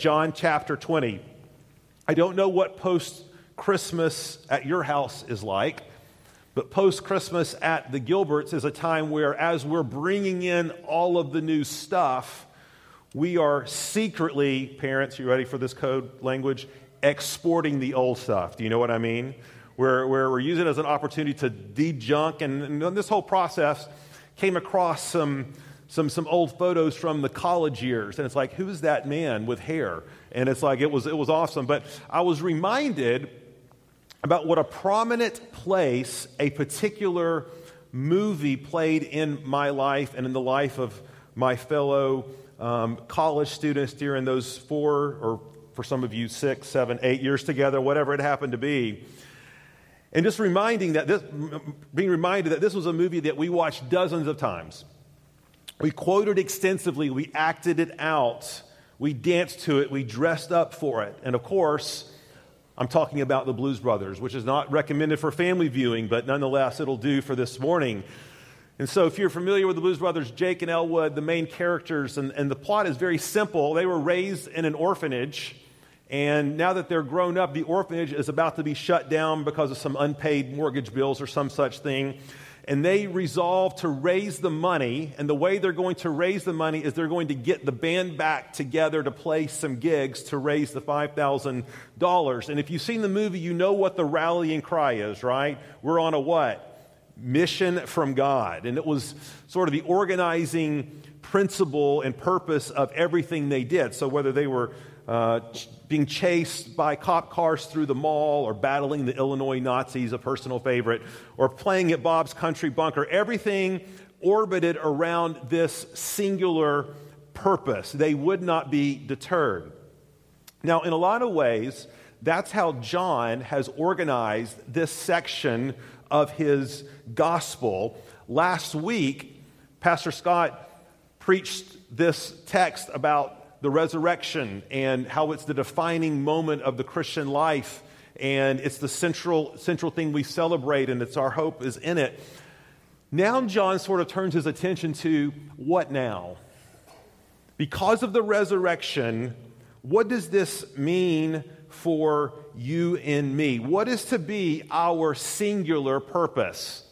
John chapter 20. I don't know what post Christmas at your house is like, but post Christmas at the Gilberts is a time where, as we're bringing in all of the new stuff, we are secretly, parents, you ready for this code language? Exporting the old stuff. Do you know what I mean? Where, where we're using it as an opportunity to de-junk, and, and this whole process came across some, some, some old photos from the college years, and it's like, who's that man with hair? And it's like, it was, it was awesome. But I was reminded about what a prominent place a particular movie played in my life and in the life of my fellow um, college students during those four, or for some of you, six, seven, eight years together, whatever it happened to be. And just reminding that this, being reminded that this was a movie that we watched dozens of times. We quoted extensively, we acted it out, we danced to it, we dressed up for it. And of course, I'm talking about the Blues Brothers, which is not recommended for family viewing, but nonetheless, it'll do for this morning. And so, if you're familiar with the Blues Brothers, Jake and Elwood, the main characters, and, and the plot is very simple. They were raised in an orphanage, and now that they're grown up, the orphanage is about to be shut down because of some unpaid mortgage bills or some such thing. And they resolve to raise the money, and the way they're going to raise the money is they're going to get the band back together to play some gigs to raise the $5,000. And if you've seen the movie, you know what the rallying cry is, right? We're on a what? mission from God. And it was sort of the organizing principle and purpose of everything they did. So whether they were uh, being chased by cop cars through the mall or battling the Illinois Nazis, a personal favorite, or playing at Bob's Country Bunker, everything orbited around this singular purpose. They would not be deterred. Now, in a lot of ways, that's how John has organized this section of his gospel. Last week, Pastor Scott preached this text about the resurrection and how it's the defining moment of the Christian life and it's the central central thing we celebrate and it's our hope is in it. Now John sort of turns his attention to what now? Because of the resurrection, what does this mean for you and me? What is to be our singular purpose?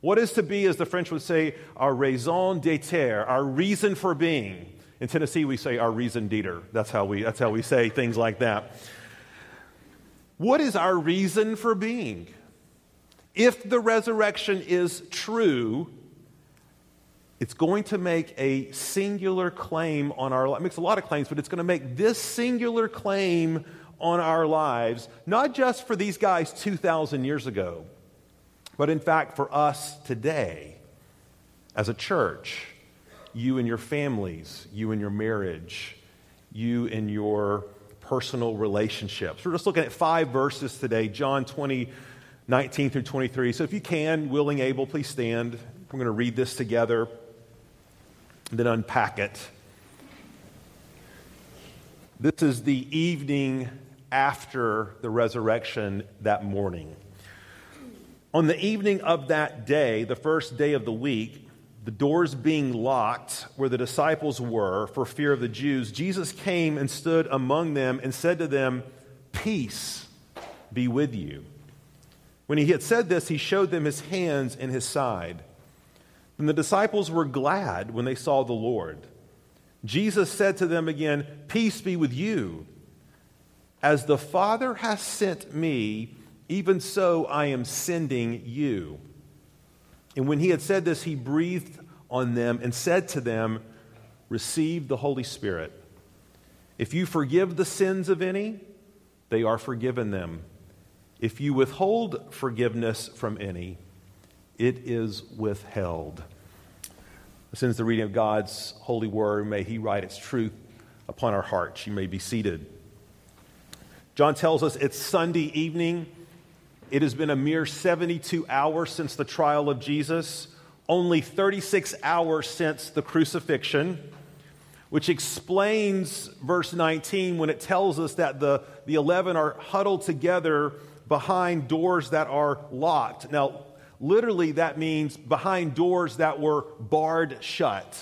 What is to be, as the French would say, our raison d'etre, our reason for being? In Tennessee, we say our reason d'etre. That's how we, that's how we say things like that. What is our reason for being? If the resurrection is true, it's going to make a singular claim on our life. It makes a lot of claims, but it's going to make this singular claim on our lives, not just for these guys 2,000 years ago, but in fact for us today as a church, you and your families, you and your marriage, you and your personal relationships. We're just looking at five verses today, John 20, 19 through 23. So if you can, willing, able, please stand. We're going to read this together, then unpack it. This is the evening after the resurrection that morning. On the evening of that day, the first day of the week, the doors being locked where the disciples were for fear of the Jews, Jesus came and stood among them and said to them, Peace be with you. When he had said this, he showed them his hands and his side. And the disciples were glad when they saw the Lord. Jesus said to them again, Peace be with you. As the Father has sent me, even so I am sending you. And when he had said this, he breathed on them and said to them, Receive the Holy Spirit. If you forgive the sins of any, they are forgiven them. If you withhold forgiveness from any, it is withheld. Since the reading of God's holy word, may He write its truth upon our hearts. You may be seated. John tells us it's Sunday evening. It has been a mere 72 hours since the trial of Jesus, only 36 hours since the crucifixion, which explains verse 19 when it tells us that the, the 11 are huddled together behind doors that are locked. Now, literally, that means behind doors that were barred shut.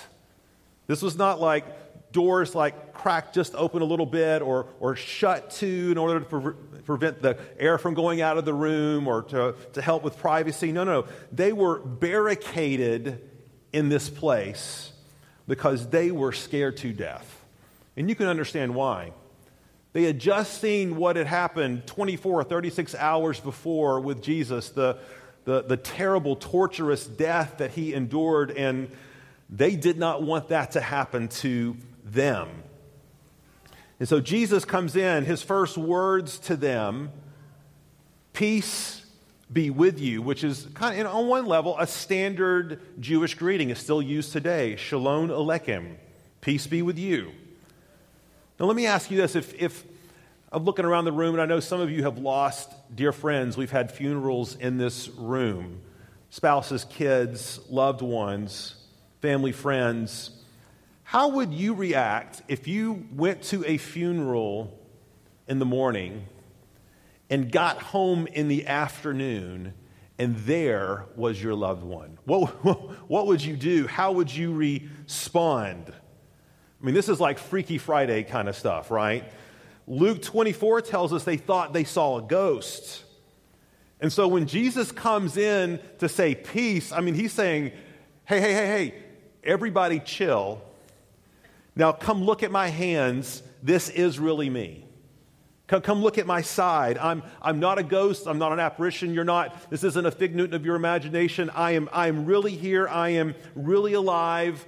This was not like doors like cracked just open a little bit or, or shut to in order to pre- prevent the air from going out of the room or to, to help with privacy. No no, no, they were barricaded in this place because they were scared to death. And you can understand why. They had just seen what had happened 24 or 36 hours before with Jesus, the, the, the terrible, torturous death that he endured, and they did not want that to happen to them. And so Jesus comes in, his first words to them, peace be with you, which is kind of, on one level, a standard Jewish greeting. is still used today. Shalom Aleichem, peace be with you. Now, let me ask you this. If, if I'm looking around the room, and I know some of you have lost dear friends, we've had funerals in this room spouses, kids, loved ones, family, friends. How would you react if you went to a funeral in the morning and got home in the afternoon and there was your loved one? What, what would you do? How would you respond? I mean, this is like Freaky Friday kind of stuff, right? Luke 24 tells us they thought they saw a ghost. And so when Jesus comes in to say peace, I mean, he's saying, hey, hey, hey, hey, everybody chill. Now come look at my hands. This is really me. Come, come look at my side. I'm, I'm not a ghost. I'm not an apparition. You're not, this isn't a fig Newton of your imagination. I am, I am really here. I am really alive.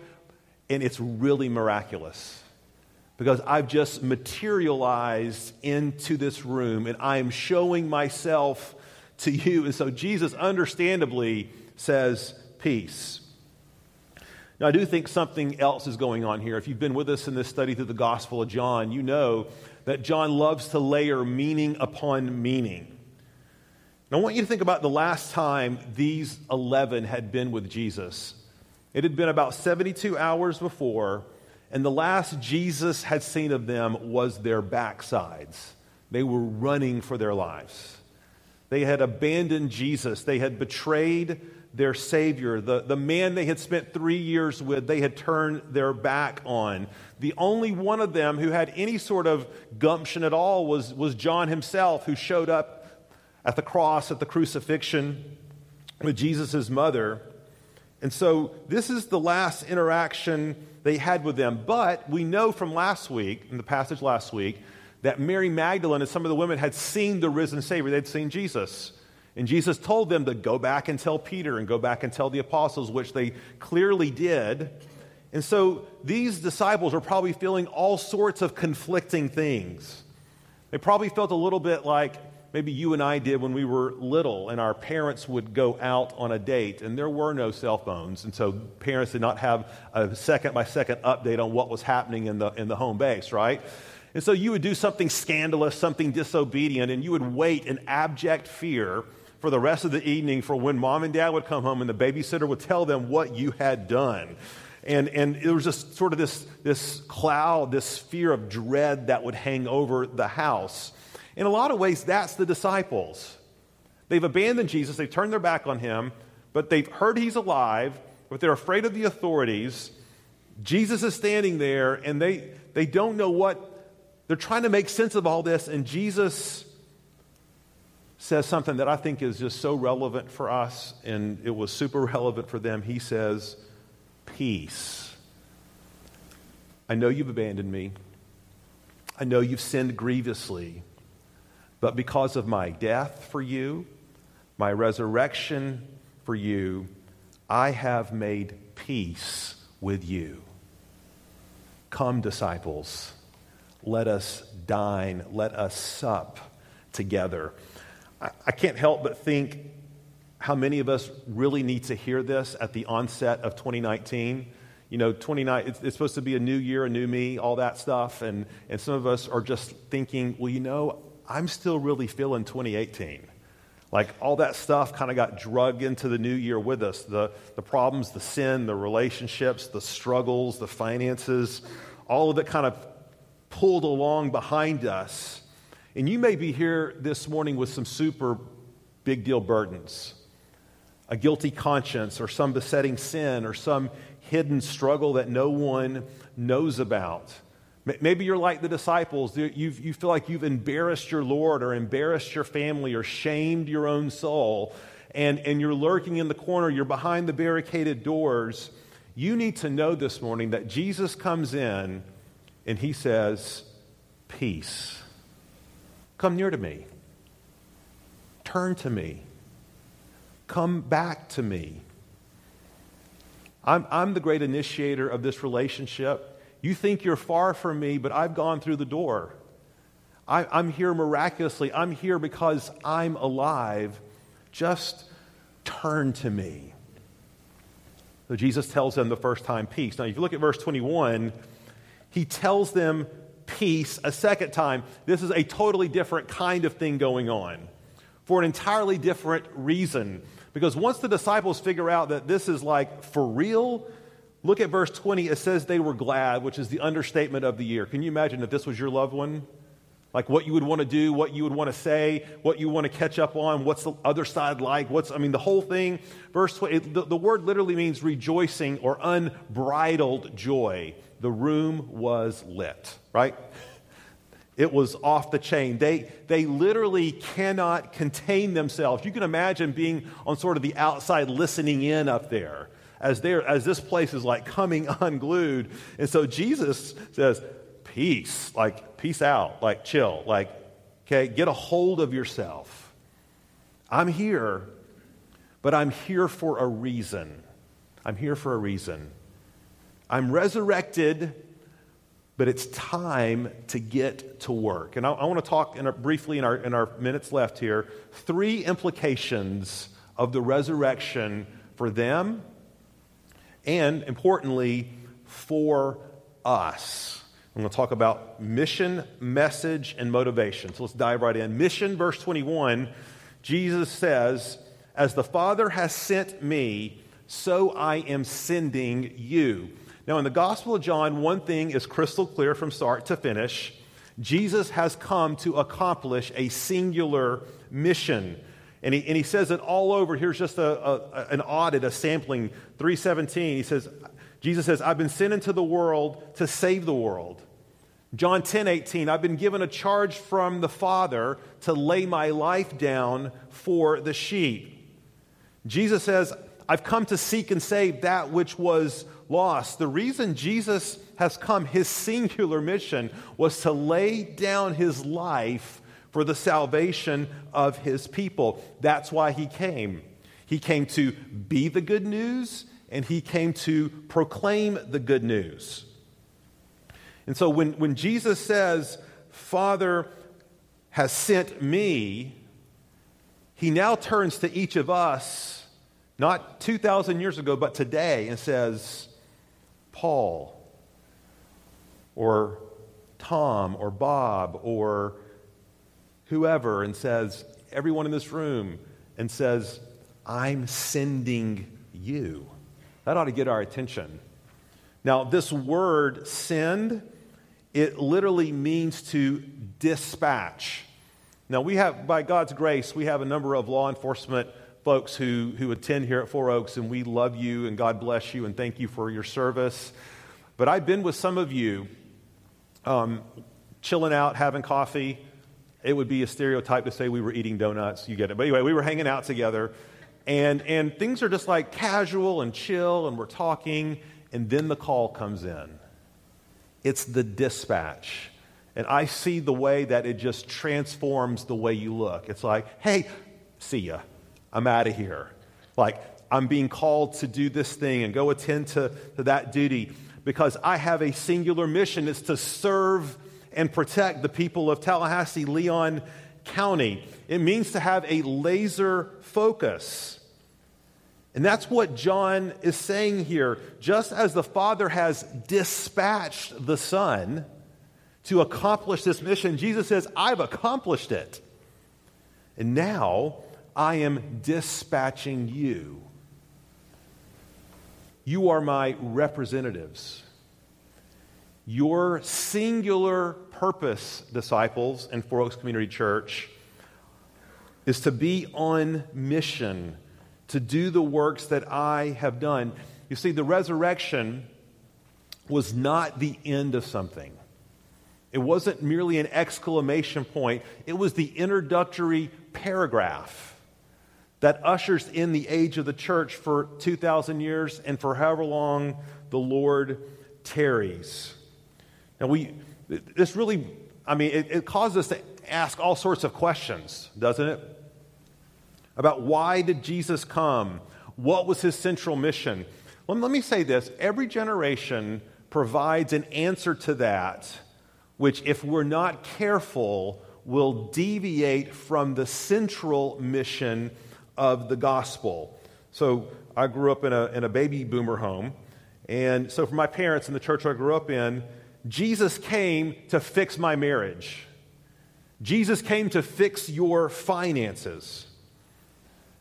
And it's really miraculous because I've just materialized into this room and I am showing myself to you. And so Jesus understandably says, Peace. Now, I do think something else is going on here. If you've been with us in this study through the Gospel of John, you know that John loves to layer meaning upon meaning. And I want you to think about the last time these 11 had been with Jesus. It had been about 72 hours before, and the last Jesus had seen of them was their backsides. They were running for their lives. They had abandoned Jesus. They had betrayed their Savior. The, the man they had spent three years with, they had turned their back on. The only one of them who had any sort of gumption at all was, was John himself, who showed up at the cross, at the crucifixion with Jesus' mother. And so this is the last interaction they had with them. But we know from last week, in the passage last week, that Mary Magdalene and some of the women had seen the risen Savior. They'd seen Jesus. And Jesus told them to go back and tell Peter and go back and tell the apostles, which they clearly did. And so these disciples are probably feeling all sorts of conflicting things. They probably felt a little bit like maybe you and I did when we were little and our parents would go out on a date and there were no cell phones. And so parents did not have a second by second update on what was happening in the, in the home base, right? And so you would do something scandalous, something disobedient, and you would wait in abject fear for the rest of the evening for when mom and dad would come home and the babysitter would tell them what you had done. And, and there was just sort of this, this cloud, this fear of dread that would hang over the house. In a lot of ways, that's the disciples. They've abandoned Jesus, they've turned their back on him, but they've heard he's alive, but they're afraid of the authorities. Jesus is standing there, and they, they don't know what, they're trying to make sense of all this, and Jesus says something that I think is just so relevant for us, and it was super relevant for them. He says, Peace. I know you've abandoned me. I know you've sinned grievously. But because of my death for you, my resurrection for you, I have made peace with you. Come, disciples, let us dine, let us sup together. I, can't help but think how many of us really need to hear this at the onset of 2019. You know, 29, it's, it's, supposed to be a new year, a new me, all that stuff. And, and some of us are just thinking, well, you know, I'm still really feeling 2018. Like all that stuff kind of got drugged into the new year with us the, the problems, the sin, the relationships, the struggles, the finances, all of it kind of pulled along behind us. And you may be here this morning with some super big deal burdens a guilty conscience, or some besetting sin, or some hidden struggle that no one knows about. Maybe you're like the disciples. you you feel like you've embarrassed your Lord or embarrassed your family or shamed your own soul, and, and you're lurking in the corner, you're behind the barricaded doors. You need to know this morning that Jesus comes in and he says, Peace. Come near to me. Turn to me. Come back to me. I'm, I'm the great initiator of this relationship. You think you're far from me, but I've gone through the door. I, I'm here miraculously. I'm here because I'm alive. Just turn to me. So Jesus tells them the first time, peace. Now, if you look at verse 21, he tells them peace a second time. This is a totally different kind of thing going on for an entirely different reason. Because once the disciples figure out that this is like for real, Look at verse 20. It says they were glad, which is the understatement of the year. Can you imagine if this was your loved one? Like what you would want to do, what you would want to say, what you want to catch up on, what's the other side like, what's, I mean, the whole thing. Verse 20, the, the word literally means rejoicing or unbridled joy. The room was lit, right? It was off the chain. They, they literally cannot contain themselves. You can imagine being on sort of the outside listening in up there as, as this place is like coming unglued. And so Jesus says, peace, like peace out, like chill, like, okay, get a hold of yourself. I'm here, but I'm here for a reason. I'm here for a reason. I'm resurrected, but it's time to get to work. And I, I want to talk in briefly in our, in our minutes left here three implications of the resurrection for them and importantly, for us. I'm going to talk about mission, message, and motivation. So let's dive right in. Mission, verse 21, Jesus says, As the Father has sent me, so I am sending you. Now, in the Gospel of John, one thing is crystal clear from start to finish Jesus has come to accomplish a singular mission. And he, and he says it all over. Here's just a, a, an audit, a sampling. 317, he says, Jesus says, I've been sent into the world to save the world. John 10, 18, I've been given a charge from the Father to lay my life down for the sheep. Jesus says, I've come to seek and save that which was lost. The reason Jesus has come, his singular mission, was to lay down his life for the salvation of his people. That's why he came. He came to be the good news and he came to proclaim the good news. And so when, when Jesus says, Father has sent me, he now turns to each of us, not 2,000 years ago, but today, and says, Paul, or Tom, or Bob, or whoever and says, everyone in this room, and says, I'm sending you. That ought to get our attention. Now, this word send, it literally means to dispatch. Now, we have, by God's grace, we have a number of law enforcement folks who, who attend here at Four Oaks, and we love you, and God bless you, and thank you for your service. But I've been with some of you um, chilling out, having coffee, it would be a stereotype to say we were eating donuts. You get it. But anyway, we were hanging out together, and, and things are just like casual and chill, and we're talking, and then the call comes in. It's the dispatch. And I see the way that it just transforms the way you look. It's like, hey, see ya. I'm out of here. Like, I'm being called to do this thing and go attend to, to that duty because I have a singular mission. It's to serve and protect the people of Tallahassee, Leon County. It means to have a laser focus. And that's what John is saying here. Just as the Father has dispatched the Son to accomplish this mission, Jesus says, I've accomplished it. And now I am dispatching you. You are my representatives. Your singular purpose, disciples in Four Oaks Community Church, is to be on mission, to do the works that I have done. You see, the resurrection was not the end of something. It wasn't merely an exclamation point, it was the introductory paragraph that ushers in the age of the church for 2,000 years and for however long the Lord tarries. Now, we, this really, I mean, it, it causes us to ask all sorts of questions, doesn't it? About why did Jesus come? What was his central mission? Well, let me say this every generation provides an answer to that, which, if we're not careful, will deviate from the central mission of the gospel. So, I grew up in a, in a baby boomer home. And so, for my parents in the church I grew up in, Jesus came to fix my marriage. Jesus came to fix your finances.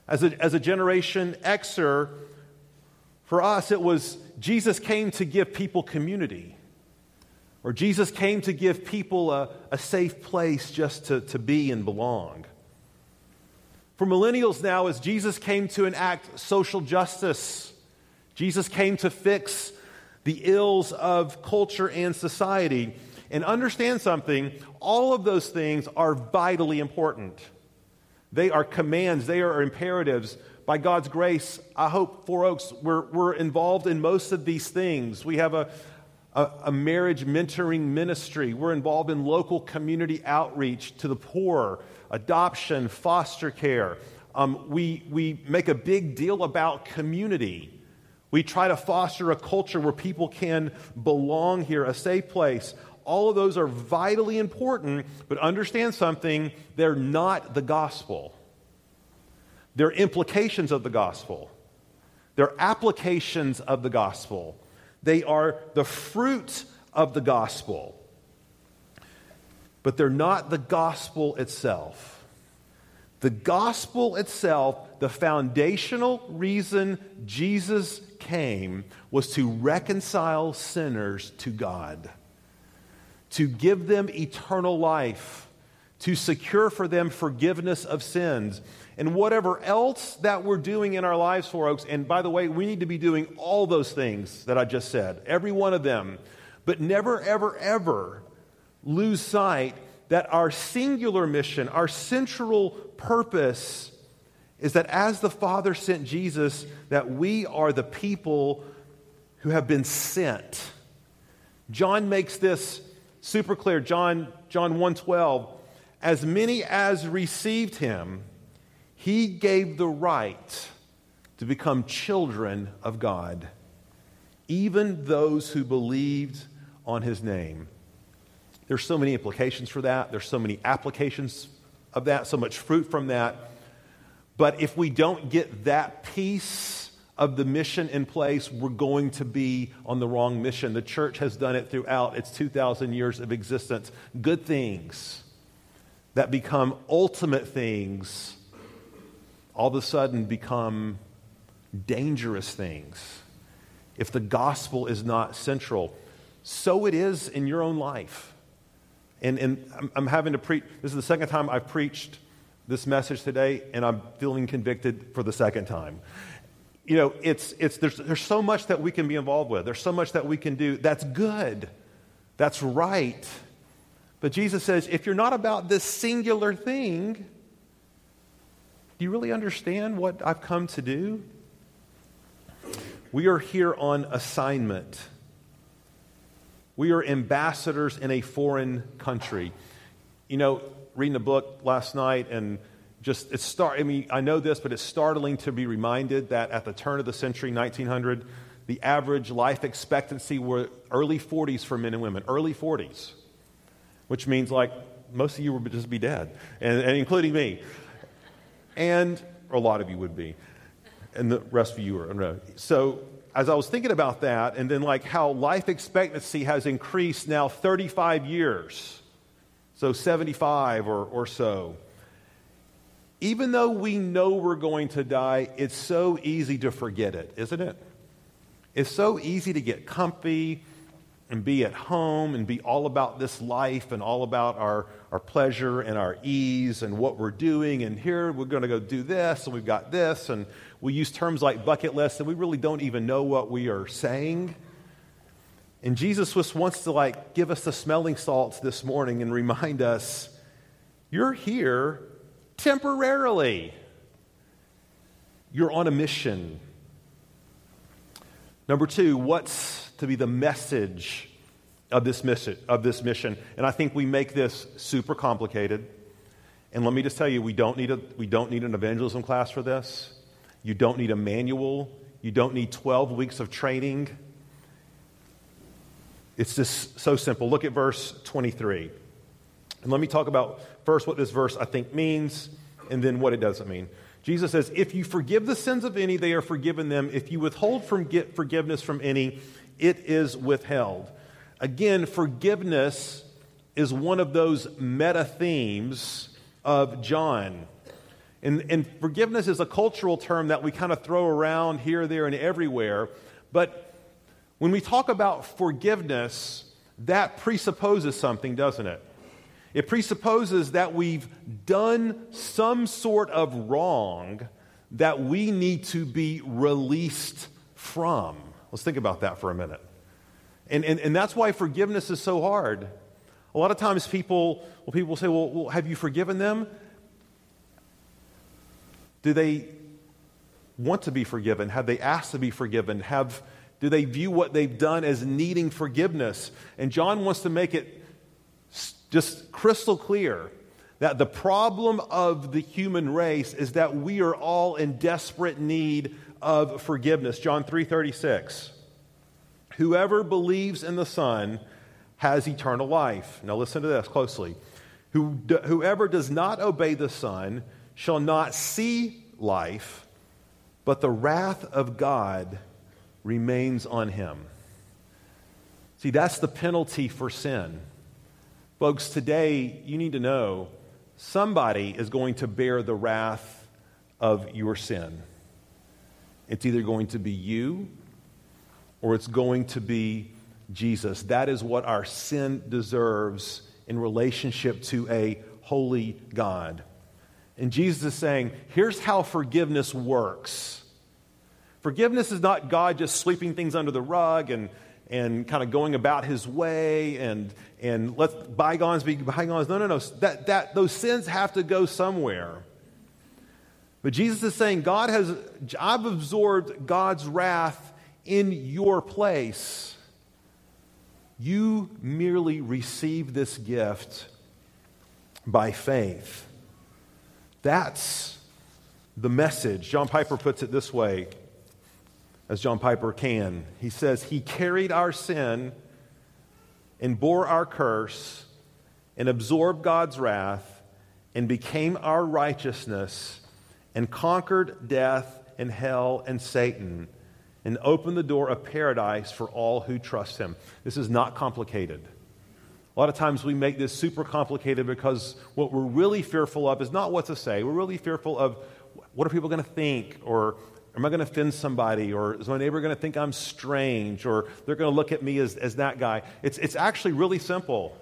As a, as a Generation Xer, for us, it was Jesus came to give people community, or Jesus came to give people a, a safe place just to, to be and belong. For millennials now, as Jesus came to enact social justice, Jesus came to fix the ills of culture and society. And understand something, all of those things are vitally important. They are commands, they are imperatives. By God's grace, I hope Four Oaks, we're, we're involved in most of these things. We have a, a, a marriage mentoring ministry, we're involved in local community outreach to the poor, adoption, foster care. Um, we, we make a big deal about community. We try to foster a culture where people can belong here, a safe place. All of those are vitally important, but understand something they're not the gospel. They're implications of the gospel, they're applications of the gospel. They are the fruit of the gospel, but they're not the gospel itself. The gospel itself, the foundational reason Jesus came, was to reconcile sinners to God to give them eternal life, to secure for them forgiveness of sins, and whatever else that we're doing in our lives, Four Oaks. And by the way, we need to be doing all those things that I just said, every one of them. But never, ever, ever lose sight that our singular mission, our central purpose, is that as the Father sent Jesus, that we are the people who have been sent. John makes this super clear. John, John 1:12, as many as received him, he gave the right to become children of God, even those who believed on his name. There's so many implications for that. There's so many applications of that, so much fruit from that. But if we don't get that piece, of the mission in place, we're going to be on the wrong mission. The church has done it throughout its 2,000 years of existence. Good things that become ultimate things all of a sudden become dangerous things if the gospel is not central. So it is in your own life. And, and I'm, I'm having to preach, this is the second time I've preached this message today, and I'm feeling convicted for the second time you know, it's, it's, there's, there's so much that we can be involved with. There's so much that we can do. That's good. That's right. But Jesus says, if you're not about this singular thing, do you really understand what I've come to do? We are here on assignment. We are ambassadors in a foreign country. You know, reading a book last night and just it's start, I mean, I know this, but it's startling to be reminded that at the turn of the century, 1900, the average life expectancy were early 40s for men and women, early 40s, which means like most of you would just be dead, and, and including me. And a lot of you would be, and the rest of you are. So as I was thinking about that, and then like how life expectancy has increased now 35 years, so 75 or, or so even though we know we're going to die, it's so easy to forget it, isn't it? It's so easy to get comfy and be at home and be all about this life and all about our, our pleasure and our ease and what we're doing. And here we're going to go do this and we've got this. And we use terms like bucket list and we really don't even know what we are saying. And Jesus just wants to like give us the smelling salts this morning and remind us you're here temporarily. You're on a mission. Number two, what's to be the message of this mission? Of this mission? And I think we make this super complicated. And let me just tell you, we don't need, a, we don't need an evangelism class for this. You don't need a manual. You don't need 12 weeks of training. It's just so simple. Look at verse 23. And let me talk about first what this verse I think means and then what it doesn't mean. Jesus says, If you forgive the sins of any, they are forgiven them. If you withhold from forgiveness from any, it is withheld. Again, forgiveness is one of those meta themes of John. And, and forgiveness is a cultural term that we kind of throw around here, there, and everywhere. But when we talk about forgiveness, that presupposes something, doesn't it? It presupposes that we've done some sort of wrong that we need to be released from. Let's think about that for a minute. And, and, and that's why forgiveness is so hard. A lot of times people, well, people say, well, well, have you forgiven them? Do they want to be forgiven? Have they asked to be forgiven? Have, do they view what they've done as needing forgiveness? And John wants to make it just crystal clear that the problem of the human race is that we are all in desperate need of forgiveness. John 3:36. Whoever believes in the Son has eternal life. Now listen to this closely. Who, whoever does not obey the Son shall not see life, but the wrath of God remains on him. See, that's the penalty for sin. Folks, today you need to know somebody is going to bear the wrath of your sin. It's either going to be you or it's going to be Jesus. That is what our sin deserves in relationship to a holy God. And Jesus is saying, here's how forgiveness works. Forgiveness is not God just sweeping things under the rug and and kind of going about his way and, and let bygones be bygones. No, no, no. That, that, those sins have to go somewhere. But Jesus is saying, God has, I've absorbed God's wrath in your place. You merely receive this gift by faith. That's the message. John Piper puts it this way as John Piper can. He says, He carried our sin and bore our curse and absorbed God's wrath and became our righteousness and conquered death and hell and Satan and opened the door of paradise for all who trust Him. This is not complicated. A lot of times we make this super complicated because what we're really fearful of is not what to say. We're really fearful of what are people going to think or Am I going to offend somebody? Or is my neighbor going to think I'm strange? Or they're going to look at me as, as that guy? It's, it's actually really simple.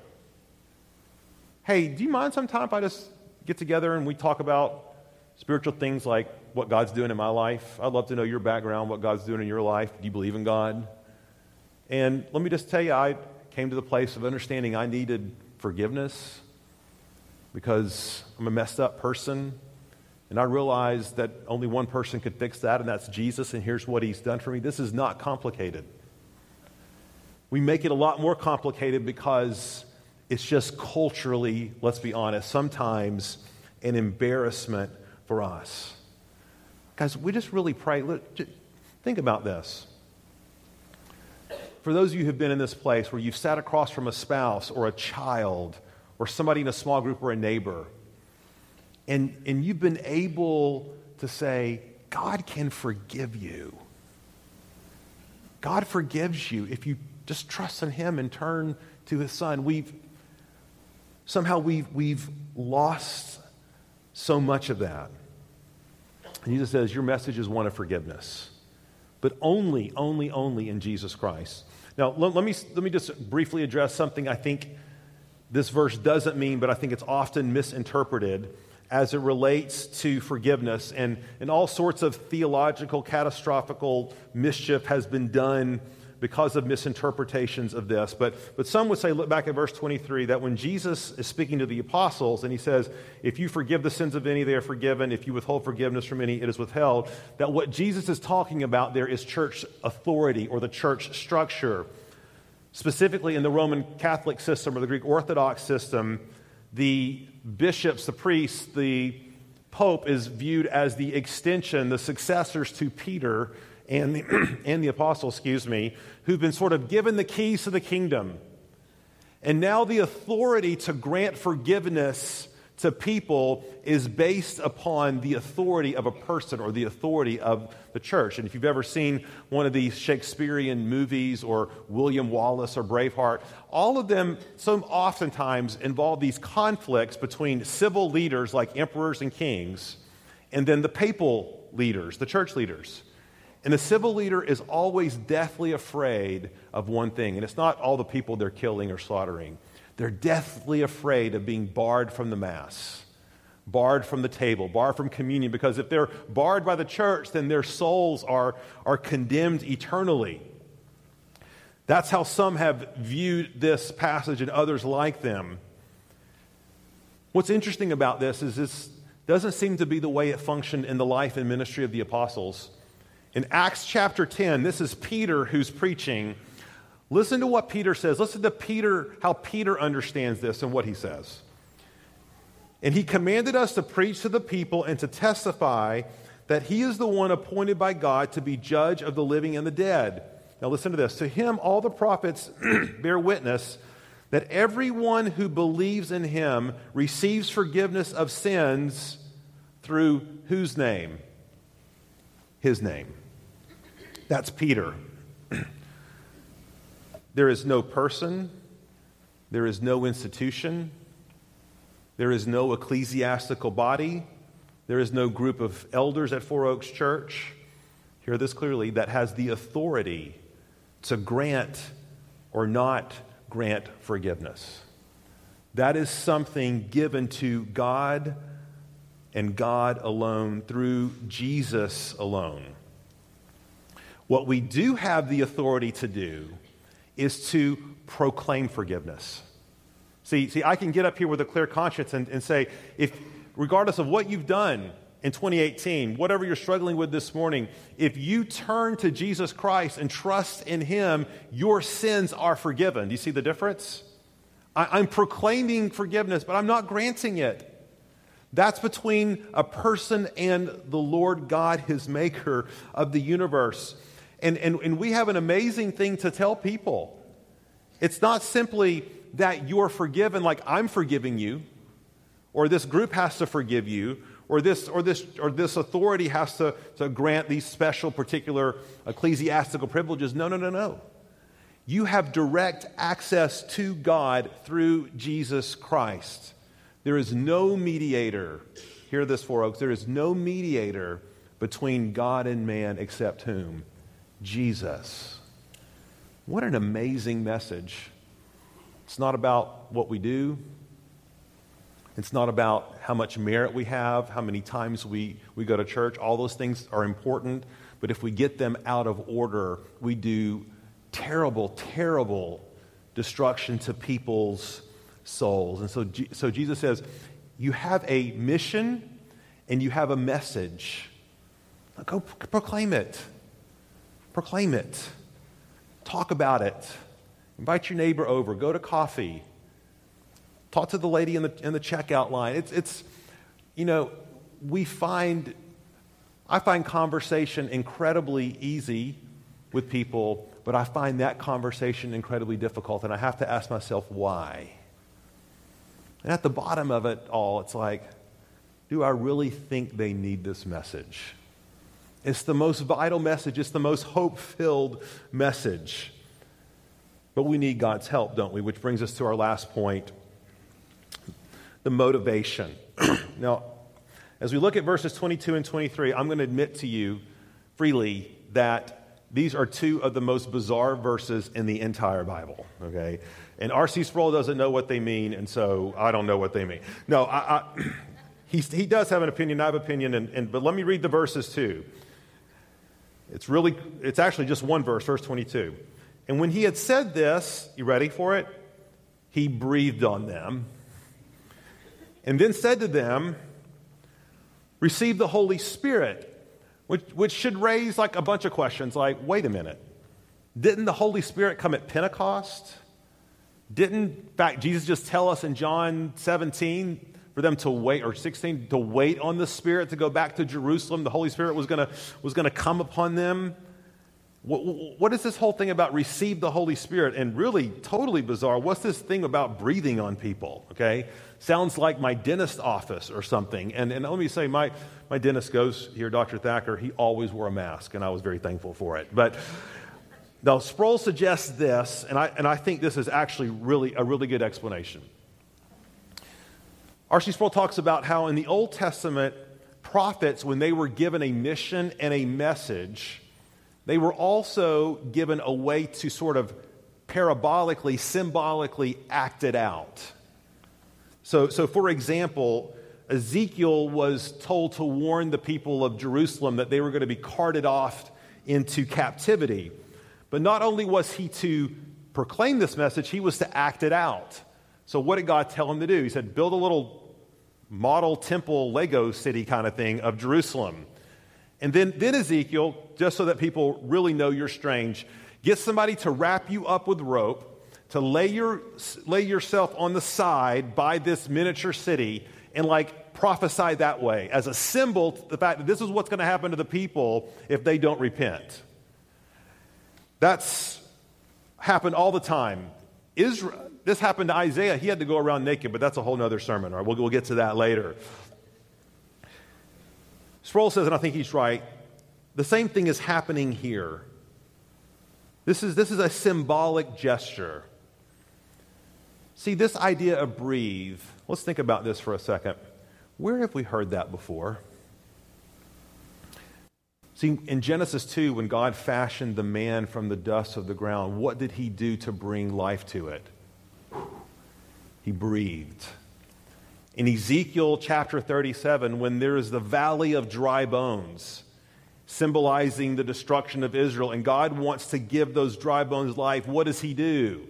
Hey, do you mind sometime if I just get together and we talk about spiritual things like what God's doing in my life? I'd love to know your background, what God's doing in your life. Do you believe in God? And let me just tell you, I came to the place of understanding I needed forgiveness because I'm a messed up person. And I realized that only one person could fix that, and that's Jesus, and here's what he's done for me. This is not complicated. We make it a lot more complicated because it's just culturally, let's be honest, sometimes an embarrassment for us. Guys, we just really pray. Look, just think about this. For those of you who've been in this place where you've sat across from a spouse or a child or somebody in a small group or a neighbor, and, and you've been able to say, God can forgive you. God forgives you if you just trust in Him and turn to His Son. We've somehow we've, we've lost so much of that. Jesus says, Your message is one of forgiveness, but only, only, only in Jesus Christ. Now, let, let, me, let me just briefly address something I think this verse doesn't mean, but I think it's often misinterpreted as it relates to forgiveness. And, and all sorts of theological, catastrophical mischief has been done because of misinterpretations of this. But, but some would say, look back at verse 23, that when Jesus is speaking to the apostles and he says, If you forgive the sins of any, they are forgiven. If you withhold forgiveness from any, it is withheld. That what Jesus is talking about there is church authority or the church structure. Specifically in the Roman Catholic system or the Greek Orthodox system, the bishops, the priests, the pope is viewed as the extension, the successors to Peter and the, and the apostles, excuse me, who've been sort of given the keys to the kingdom. And now the authority to grant forgiveness to people is based upon the authority of a person or the authority of the church. And if you've ever seen one of these Shakespearean movies or William Wallace or Braveheart, all of them so oftentimes involve these conflicts between civil leaders like emperors and kings and then the papal leaders, the church leaders. And the civil leader is always deathly afraid of one thing, and it's not all the people they're killing or slaughtering. They're deathly afraid of being barred from the Mass, barred from the table, barred from communion, because if they're barred by the church, then their souls are, are condemned eternally. That's how some have viewed this passage and others like them. What's interesting about this is this doesn't seem to be the way it functioned in the life and ministry of the apostles. In Acts chapter 10, this is Peter who's preaching. Listen to what Peter says. Listen to Peter, how Peter understands this and what he says. And he commanded us to preach to the people and to testify that he is the one appointed by God to be judge of the living and the dead. Now, listen to this. To him, all the prophets bear witness that everyone who believes in him receives forgiveness of sins through whose name? His name. That's Peter. There is no person, there is no institution, there is no ecclesiastical body, there is no group of elders at Four Oaks Church. Hear this clearly that has the authority to grant or not grant forgiveness. That is something given to God and God alone through Jesus alone. What we do have the authority to do is to proclaim forgiveness. See, see, I can get up here with a clear conscience and, and say, if regardless of what you've done in 2018, whatever you're struggling with this morning, if you turn to Jesus Christ and trust in Him, your sins are forgiven. Do you see the difference? I, I'm proclaiming forgiveness, but I'm not granting it. That's between a person and the Lord God, His maker of the universe. And, and, and we have an amazing thing to tell people. It's not simply that you're forgiven, like I'm forgiving you, or this group has to forgive you, or this, or this, or this authority has to, to grant these special, particular ecclesiastical privileges. No, no, no, no. You have direct access to God through Jesus Christ. There is no mediator. Hear this, Four Oaks. There is no mediator between God and man except whom? Jesus. What an amazing message. It's not about what we do. It's not about how much merit we have, how many times we, we go to church. All those things are important, but if we get them out of order, we do terrible, terrible destruction to people's souls. And so, so Jesus says, You have a mission and you have a message. Go proclaim it. Proclaim it. Talk about it. Invite your neighbor over. Go to coffee. Talk to the lady in the, in the checkout line. It's, it's, you know, we find, I find conversation incredibly easy with people, but I find that conversation incredibly difficult, and I have to ask myself why. And at the bottom of it all, it's like, do I really think they need this message? It's the most vital message, it's the most hope filled message. But we need God's help, don't we? Which brings us to our last point the motivation. now, as we look at verses 22 and 23, I'm going to admit to you freely that these are two of the most bizarre verses in the entire Bible, okay? And R.C. Sproul doesn't know what they mean, and so I don't know what they mean. No, I, I, he, he does have an opinion, I have an opinion, and, and, but let me read the verses too. It's really, it's actually just one verse, verse 22. And when he had said this, you ready for it? He breathed on them and then said to them, Receive the Holy Spirit, which, which should raise like a bunch of questions like, wait a minute, didn't the Holy Spirit come at Pentecost? Didn't, in fact, Jesus just tell us in John 17 for them to wait, or 16, to wait on the Spirit to go back to Jerusalem? The Holy Spirit was going was to come upon them. What, what is this whole thing about receive the Holy Spirit? And really, totally bizarre, what's this thing about breathing on people? Okay? Sounds like my dentist office or something. And, and let me say, my, my dentist goes here, Dr. Thacker, he always wore a mask, and I was very thankful for it. But now, Sproul suggests this, and I, and I think this is actually really a really good explanation. R.C. Sproul talks about how in the Old Testament, prophets, when they were given a mission and a message, they were also given a way to sort of parabolically, symbolically act it out. So, so for example, Ezekiel was told to warn the people of Jerusalem that they were going to be carted off into captivity. But not only was he to proclaim this message, he was to act it out. So, what did God tell him to do? He said, Build a little model temple, Lego city kind of thing of Jerusalem. And then, then Ezekiel, just so that people really know you're strange, get somebody to wrap you up with rope, to lay, your, lay yourself on the side by this miniature city, and like prophesy that way as a symbol to the fact that this is what's going to happen to the people if they don't repent. That's happened all the time. Israel, this happened to Isaiah. He had to go around naked, but that's a whole other sermon. All right, we'll, we'll get to that later. Sproul says, and I think he's right, the same thing is happening here. This is, this is a symbolic gesture. See, this idea of breathe, let's think about this for a second. Where have we heard that before? See, in Genesis 2, when God fashioned the man from the dust of the ground, what did he do to bring life to it? He breathed in Ezekiel chapter 37 when there is the valley of dry bones, symbolizing the destruction of Israel, and God wants to give those dry bones life, what does He do?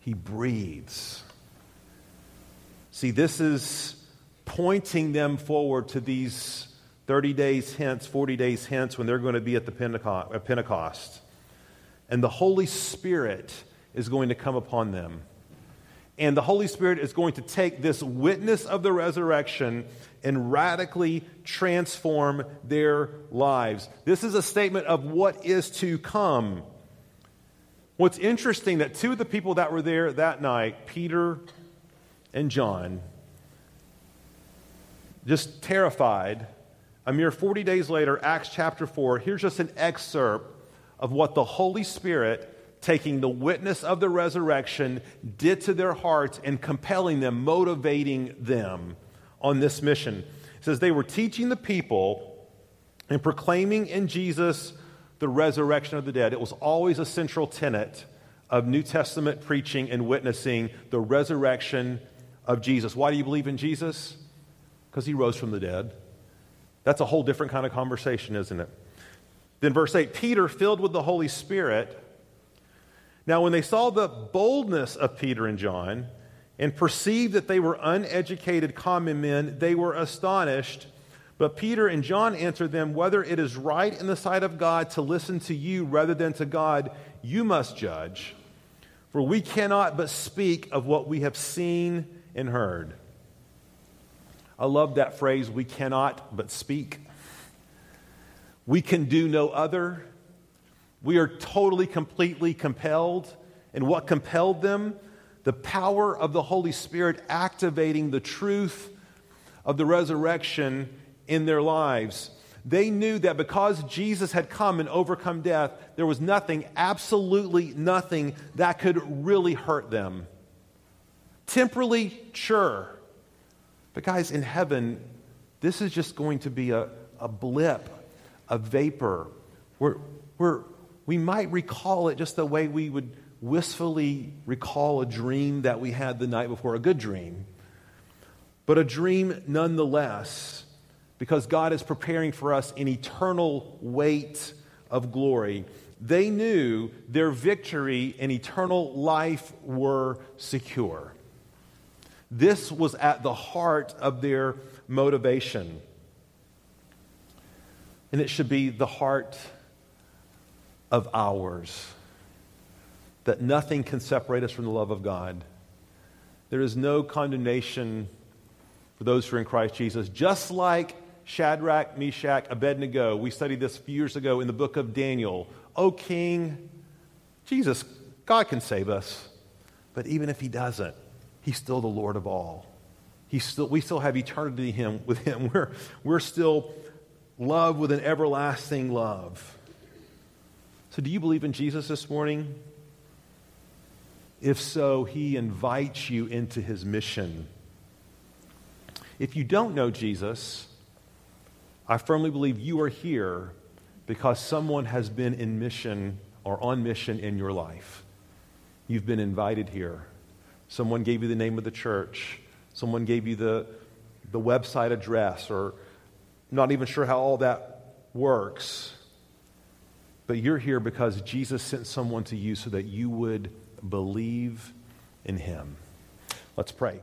He breathes. See, this is pointing them forward to these 30 days hence, 40 days hence, when they're going to be at the Pentecost. And the Holy Spirit is going to come upon them. And the Holy Spirit is going to take this witness of the resurrection and radically transform their lives. This is a statement of what is to come. What's interesting that two of the people that were there that night, Peter and John, just terrified. A mere 40 days later, Acts chapter 4, here's just an excerpt of what the Holy Spirit taking the witness of the resurrection, did to their hearts and compelling them, motivating them on this mission. It says they were teaching the people and proclaiming in Jesus the resurrection of the dead. It was always a central tenet of New Testament preaching and witnessing the resurrection of Jesus. Why do you believe in Jesus? Because he rose from the dead. That's a whole different kind of conversation, isn't it? Then, verse 8 Peter, filled with the Holy Spirit, now, when they saw the boldness of Peter and John and perceived that they were uneducated common men, they were astonished. But Peter and John answered them, Whether it is right in the sight of God to listen to you rather than to God, you must judge. For we cannot but speak of what we have seen and heard. I love that phrase, we cannot but speak. We can do no other. We are totally, completely compelled. And what compelled them? The power of the Holy Spirit activating the truth of the resurrection in their lives. They knew that because Jesus had come and overcome death, there was nothing, absolutely nothing, that could really hurt them. Temporally, sure. But, guys, in heaven, this is just going to be a, a blip, a vapor. We're, we're, we might recall it just the way we would wistfully recall a dream that we had the night before, a good dream. But a dream nonetheless, because God is preparing for us an eternal weight of glory. they knew their victory and eternal life were secure. This was at the heart of their motivation. And it should be the heart of ours that nothing can separate us from the love of God. There is no condemnation for those who are in Christ Jesus. Just like Shadrach, Meshach, Abednego, we studied this a few years ago in the book of Daniel. O King, Jesus, God can save us. But even if he doesn't, he's still the Lord of all. He's still, we still have eternity him, with him. We're, we're still loved with an everlasting love. So, do you believe in Jesus this morning? If so, he invites you into his mission. If you don't know Jesus, I firmly believe you are here because someone has been in mission or on mission in your life. You've been invited here. Someone gave you the name of the church. Someone gave you the, the website address, or not even sure how all that works. But you're here because Jesus sent someone to you so that you would believe in him. Let's pray.